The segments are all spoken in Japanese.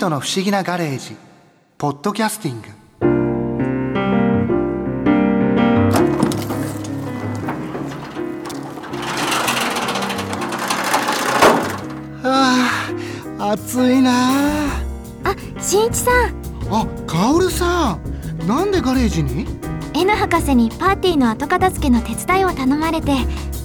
人の不思議なガレージポッドキャスティング。あー暑いな。あ、しんいちさん。あカオルさん。なんでガレージに？N 博士にパーティーの後片付けの手伝いを頼まれて。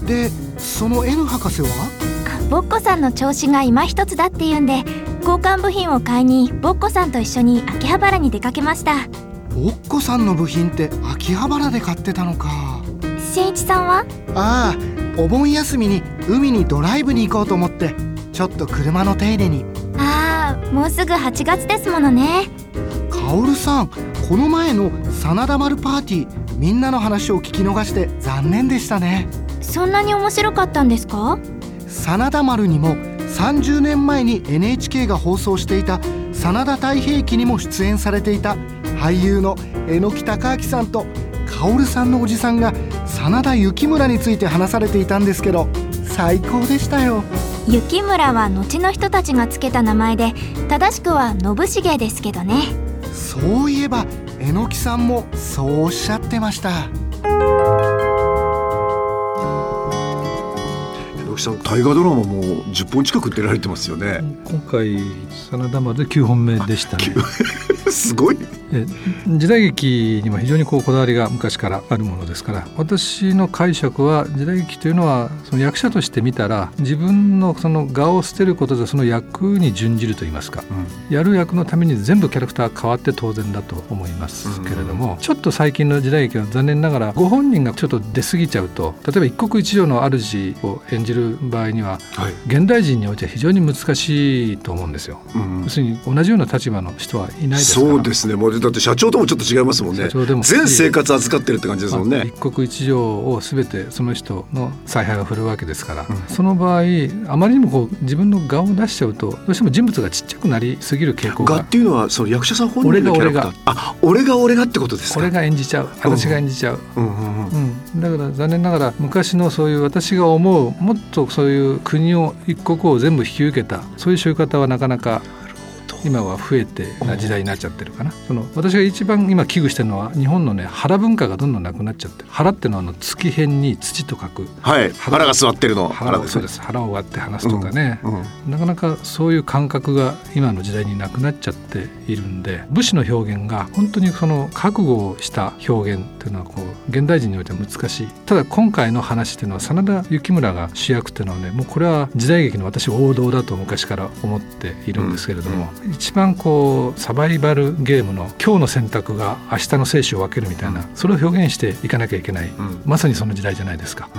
でその N 博士は？あボッコさんの調子が今一つだっていうんで交換部品を買いにボッコさんと一緒に秋葉原に出かけました。ボッコさんの部品って秋葉原で買ってたのか。しんいちさんは？ああお盆休みに海にドライブに行こうと思ってちょっと車の手入れに。ああもうすぐ8月ですものね。カオルさんこの前の真田丸パーティーみんなの話を聞き逃して残念でしたね。そんなに面白かったんですか？真田丸にも30年前に NHK が放送していた真田太平記にも出演されていた俳優の榎木隆明さんと薫さんのおじさんが真田幸村について話されていたんですけど最高でしたよ。雪村は後の人たちがつけた名前で正しくは信繁ですけどね。そういえば榎木さんもそうおっしゃってました榎木さん大河ドラマも10本近く出られてますよね。今回真田丸で9本目でしたね すごい。え時代劇にも非常にこうこだわりが昔からあるものですから私の解釈は時代劇というのはその役者として見たら自分のその画を捨てることでその役に準じるといいますか、うん、やる役のために全部キャラクター変わって当然だと思いますけれども、うん、ちょっと最近の時代劇は残念ながらご本人がちょっと出過ぎちゃうと例えば一国一城の主を演じる場合には、はい、現代人においては非常に難しいと思うんですよ。うん、要するに同じような立場の人はいないですそうですね。もうだって社長ともちょっと違いますもんね。全生活預かってるって感じですもんね、まあ、一国一城を全てその人の采配を振るわけですから、うん、その場合あまりにもこう自分の顔を出しちゃうとどうしても人物がちっちゃくなりすぎる傾向が。画っていうのはその役者さん本人のキャラクター。あ俺が俺がってことですか？俺が演じちゃう。私が演じちゃう、うんうんうん、だから残念ながら昔のそういう私が思うもっとそういう国を一国を全部引き受けたそういう仕方はなかなか今は増えてな時代になっちゃってるかな。その私が一番今危惧してるのは日本のね腹文化がどんどんなくなっちゃって腹っていうのはあの月辺に土と書くはい腹が座ってるの腹ですそうです。腹を割って話すとかね、うんうん、なかなかそういう感覚が今の時代になくなっちゃっているんで武士の表現が本当にその覚悟をした表現っていうのはこう現代人においては難しい。ただ今回の話っていうのは真田幸村が主役っていうのはねもうこれは時代劇の私王道だと昔から思っているんですけれども、うん一番こうサバイバルゲームの今日の選択が明日の生死を分けるみたいな、それを表現していかなきゃいけない、まさにその時代じゃないですか。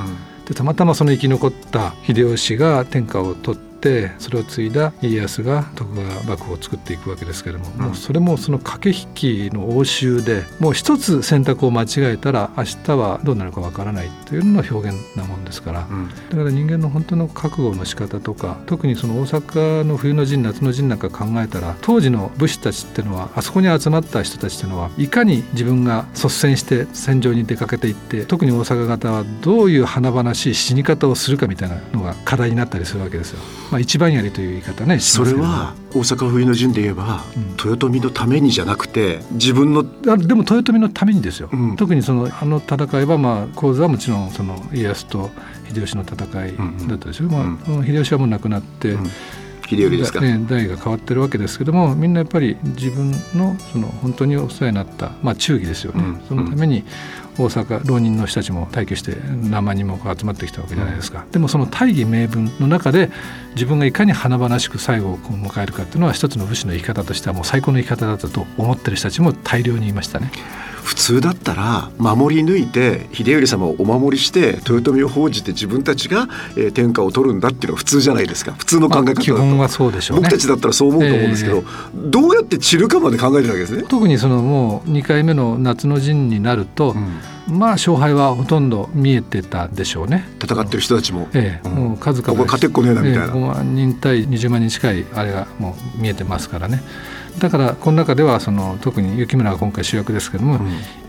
でたまたまその生き残った秀吉が天下を取ってってそれを継いだ家康が徳川幕府を作っていくわけですけれどもうん、もうそれもその駆け引きの応酬でもう一つ選択を間違えたら明日はどうなるかわからないというのの表現なもんですから、うん、だから人間の本当の覚悟の仕方とか特にその大阪の冬の陣夏の陣なんか考えたら当時の武士たちっていうのはあそこに集まった人たちっていうのはいかに自分が率先して戦場に出かけていって特に大阪方はどういう華々しい死に方をするかみたいなのが課題になったりするわけですよ。まあ、一番槍という言い方ねそれは大阪冬の陣で言えば、うん、豊臣のためにじゃなくて自分のあでも豊臣のためにですよ、うん、特にそのあの戦いはまあ構図はもちろんその家康と秀吉の戦いだったでしょ、うんうん、まあ、秀吉はもう亡くなって、うん秀頼ですか、ね、代が変わってるわけですけどもみんなやっぱり自分のその本当にお世話になった、まあ、忠義ですよね、うん、そのために大阪浪人の人たちも退去して何万人も集まってきたわけじゃないですか、うん、でもその大義名分の中で自分がいかに華々しく最後を迎えるかっていうのは一つの武士の生き方としてはもう最高の生き方だったと思ってる人たちも大量にいましたね。普通だったら守り抜いて秀頼様をお守りして豊臣を奉じて自分たちが、えー、天下を取るんだっていうのは普通じゃないですか。普通の考え方だと、基本はそうでしょう、ね、僕たちだったらそう思うと思うんですけど、えー、どうやって散るかまで考えてるわけですね。特にそのもう2回目の夏の陣になると、うん。まあ勝敗はほとんど見えてたでしょうね。戦ってる人たちも、ええ、もう数々ここ勝てっこねえなみたいな、ええ、5万人対20万人近いあれがもう見えてますからねだからこの中ではその特に雪村が今回主役ですけども、う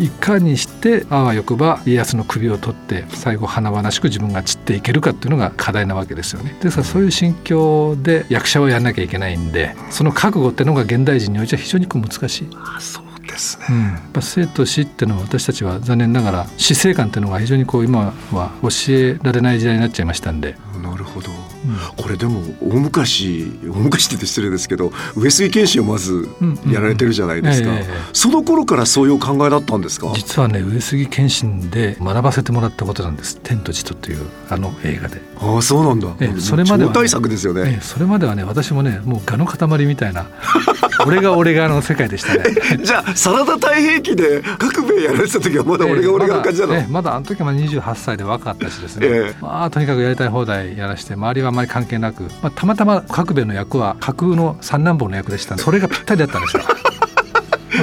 ん、いかにしてあわよくば家康の首を取って最後華々しく自分が散っていけるかっていうのが課題なわけですよね。ですからそういう心境で役者をやんなきゃいけないんでその覚悟っていうのが現代人においては非常に難しい。あそうですね、うん、やっぱ生と死っていうのは私たちは残念ながら死生観っていうのが非常にこう今は教えられない時代になっちゃいましたんで。なるほど、うん、これでも大昔大昔って言って失礼ですけど上杉謙信をまずやられてるじゃないですか、その頃からそういう考えだったんですか？実はね上杉謙信で学ばせてもらったことなんです「天と地と」というあの映画で。ああそうなんだ、ええ、それまでは、ね、大作ですよね、ええ、それまではね私もねもう蛾の塊みたいな 俺が俺がの世界でしたね。じゃあ真田太平記で各兵やられてた時はまだ俺が俺が感じだの、ええ、まだあの時は28歳で若かったしですね、ええ、まあとにかくやりたい放題やらして周りはあまり関係なく、まあ、たまたま角兵衛の役は架空の三男坊の役でしたそれがぴったりだったんですよ。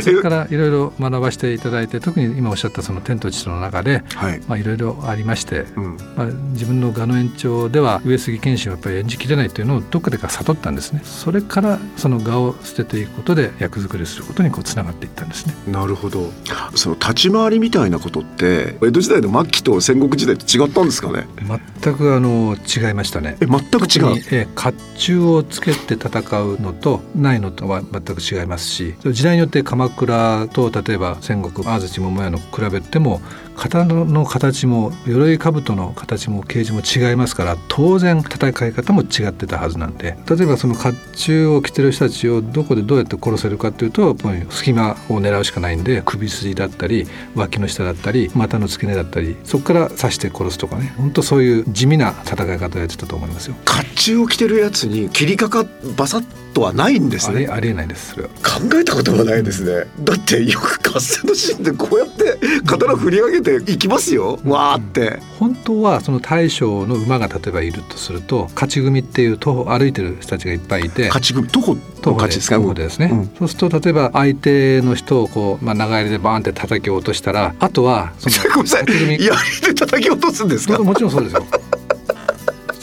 それからいろいろ学ばせていただいて特に今おっしゃったその天と地との中で、はい。まあ、いろいろありまして、うん、まあ、自分の画の延長では上杉謙信はやっぱり演じきれないというのをどっかでか悟ったんですね。それからその画を捨てていくことで役作りすることにこうつながっていったんですね。なるほど。その立ち回りみたいなことって江戸時代の末期と戦国時代と違ったんですかね？全くあの違いましたね。え全く違う？え甲冑をつけて戦うのとないのとは全く違いますし時代によって鎌倉と例えば戦国安土桃屋の比べても刀の形も鎧兜の形も形状も違いますから当然戦い方も違ってたはずなんで例えばその甲冑を着てる人たちをどこでどうやって殺せるかっていうとやっぱり隙間を狙うしかないんで首筋だったり脇の下だったり股の付け根だったりそこから刺して殺すとかね本当そういう地味な戦い方をやってたと思いますよ。甲冑を着てるやつに切りかかバサッとはないんですねありえないですそれは考えたことがないですね、だってよく合戦のシーンでこうやって刀振り上げていきますよ、うん、わーって。本当はその大将の馬が例えばいるとすると勝ち組っていう徒歩歩いてる人たちがいっぱいいて勝ち組。徒歩。徒歩で徒歩ですね、うん、そうすると例えば相手の人をこう、まあ、長槍でバーンって叩き落としたらあとはそのごめんなさい。槍で叩き落とすんですか？もちろんそうですよ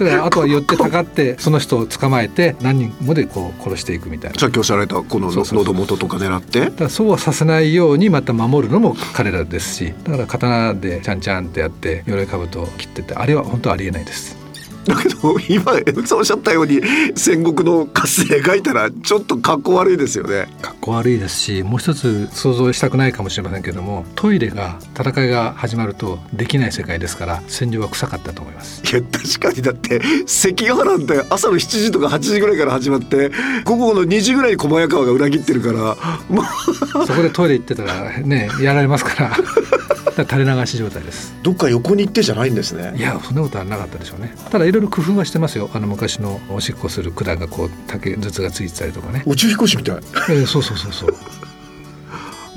それあとは寄ってたかってその人を捕まえて何人もでこう殺していくみたいな。さっきおっしゃられたこの喉元とか狙って？だそうはさせないようにまた守るのも彼らですし。だから刀でちゃんちゃんってやって鎧兜を切っててあれは本当ありえないですだけど今江口さんおっしゃったように戦国の合戦描いたらちょっと格好悪いですよね。格好悪いですしもう一つ想像したくないかもしれませんけどもトイレが戦いが始まるとできない世界ですから戦場は臭かったと思います。いや確かにだって関ヶ原って朝の7時とか8時ぐらいから始まって午後の2時ぐらいに小早川が裏切ってるから、まあ、そこでトイレ行ってたらねやられますから垂れ流し状態です。どっか横に行ってじゃないんですね。いやそんなことはなかったでしょうね。ただいろいろ工夫はしてますよ。あの昔のおしっこする管がこう竹筒がついてたりとかね。宇宙飛行士みたい、えー、そうそうそうそう。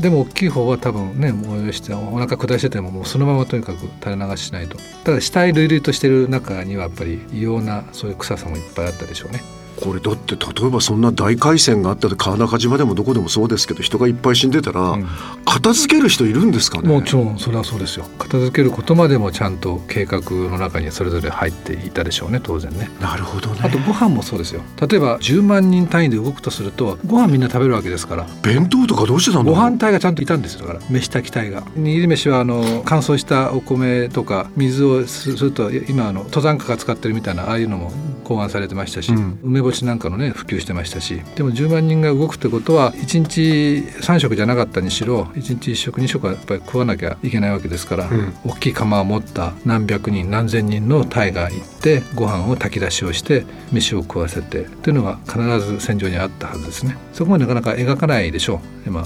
でも大きい方は多分ね催してお腹下しててももうそのままとにかく垂れ流ししないと。ただ死体類々としてる中にはやっぱり異様なそういう臭さもいっぱいあったでしょうねこれだって例えばそんな大海戦があった川中島でもどこでもそうですけど人がいっぱい死んでたら、うん、片付ける人いるんですかね。もちろんそれはそうですよ。片付けることまでもちゃんと計画の中にそれぞれ入っていたでしょうね当然ね。なるほどね。あとご飯もそうですよ。例えば10万人単位で動くとするとご飯みんな食べるわけですから。弁当とかどうしてたのご飯隊がちゃんといたんですよだから。飯炊き隊が。握り飯はあの乾燥したお米とか水をすると今あの登山家が使ってるみたいなああいうのも考案されてましたし、うん、梅干しなんかのね普及してましたしでも10万人が動くってことは1日3食じゃなかったにしろ1日1食2食はやっぱり食わなきゃいけないわけですから、うん、大きい釜を持った何百人何千人の隊が行ってご飯を炊き出しをして飯を食わせてっていうのが必ず戦場にあったはずですね。そこまでなかなか描かないでしょう今。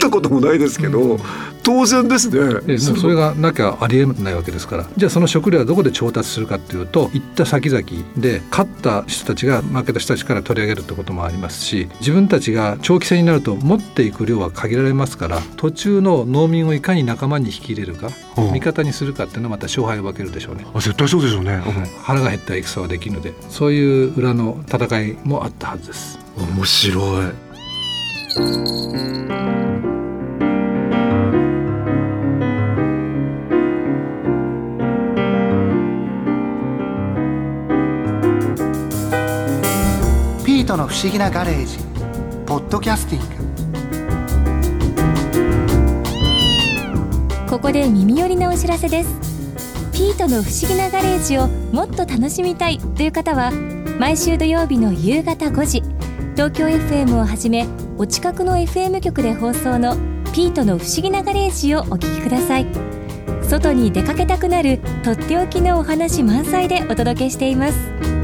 たこともないですけど、うん、当然ですね。えもうそれがなきゃありえないわけですから。じゃあその食料はどこで調達するかっていうと行った先々で勝った人たちが負けた人たちから取り上げるってこともありますし自分たちが長期戦になると持っていく量は限られますから途中の農民をいかに仲間に引き入れるか、うん、味方にするかっていうのはまた勝敗を分けるでしょうね。絶対そうでしょうね、うん、腹が減った戦はできるので。そういう裏の戦いもあったはずです。面白いトの不思議なガレージ。ポッドキャスティング。ここで耳寄りなお知らせです。ピートの不思議なガレージをもっと楽しみたいという方は毎週土曜日の夕方5時東京 FM をはじめお近くの FM 局で放送のピートの不思議なガレージをお聞きください。外に出かけたくなるとっておきのお話満載でお届けしています。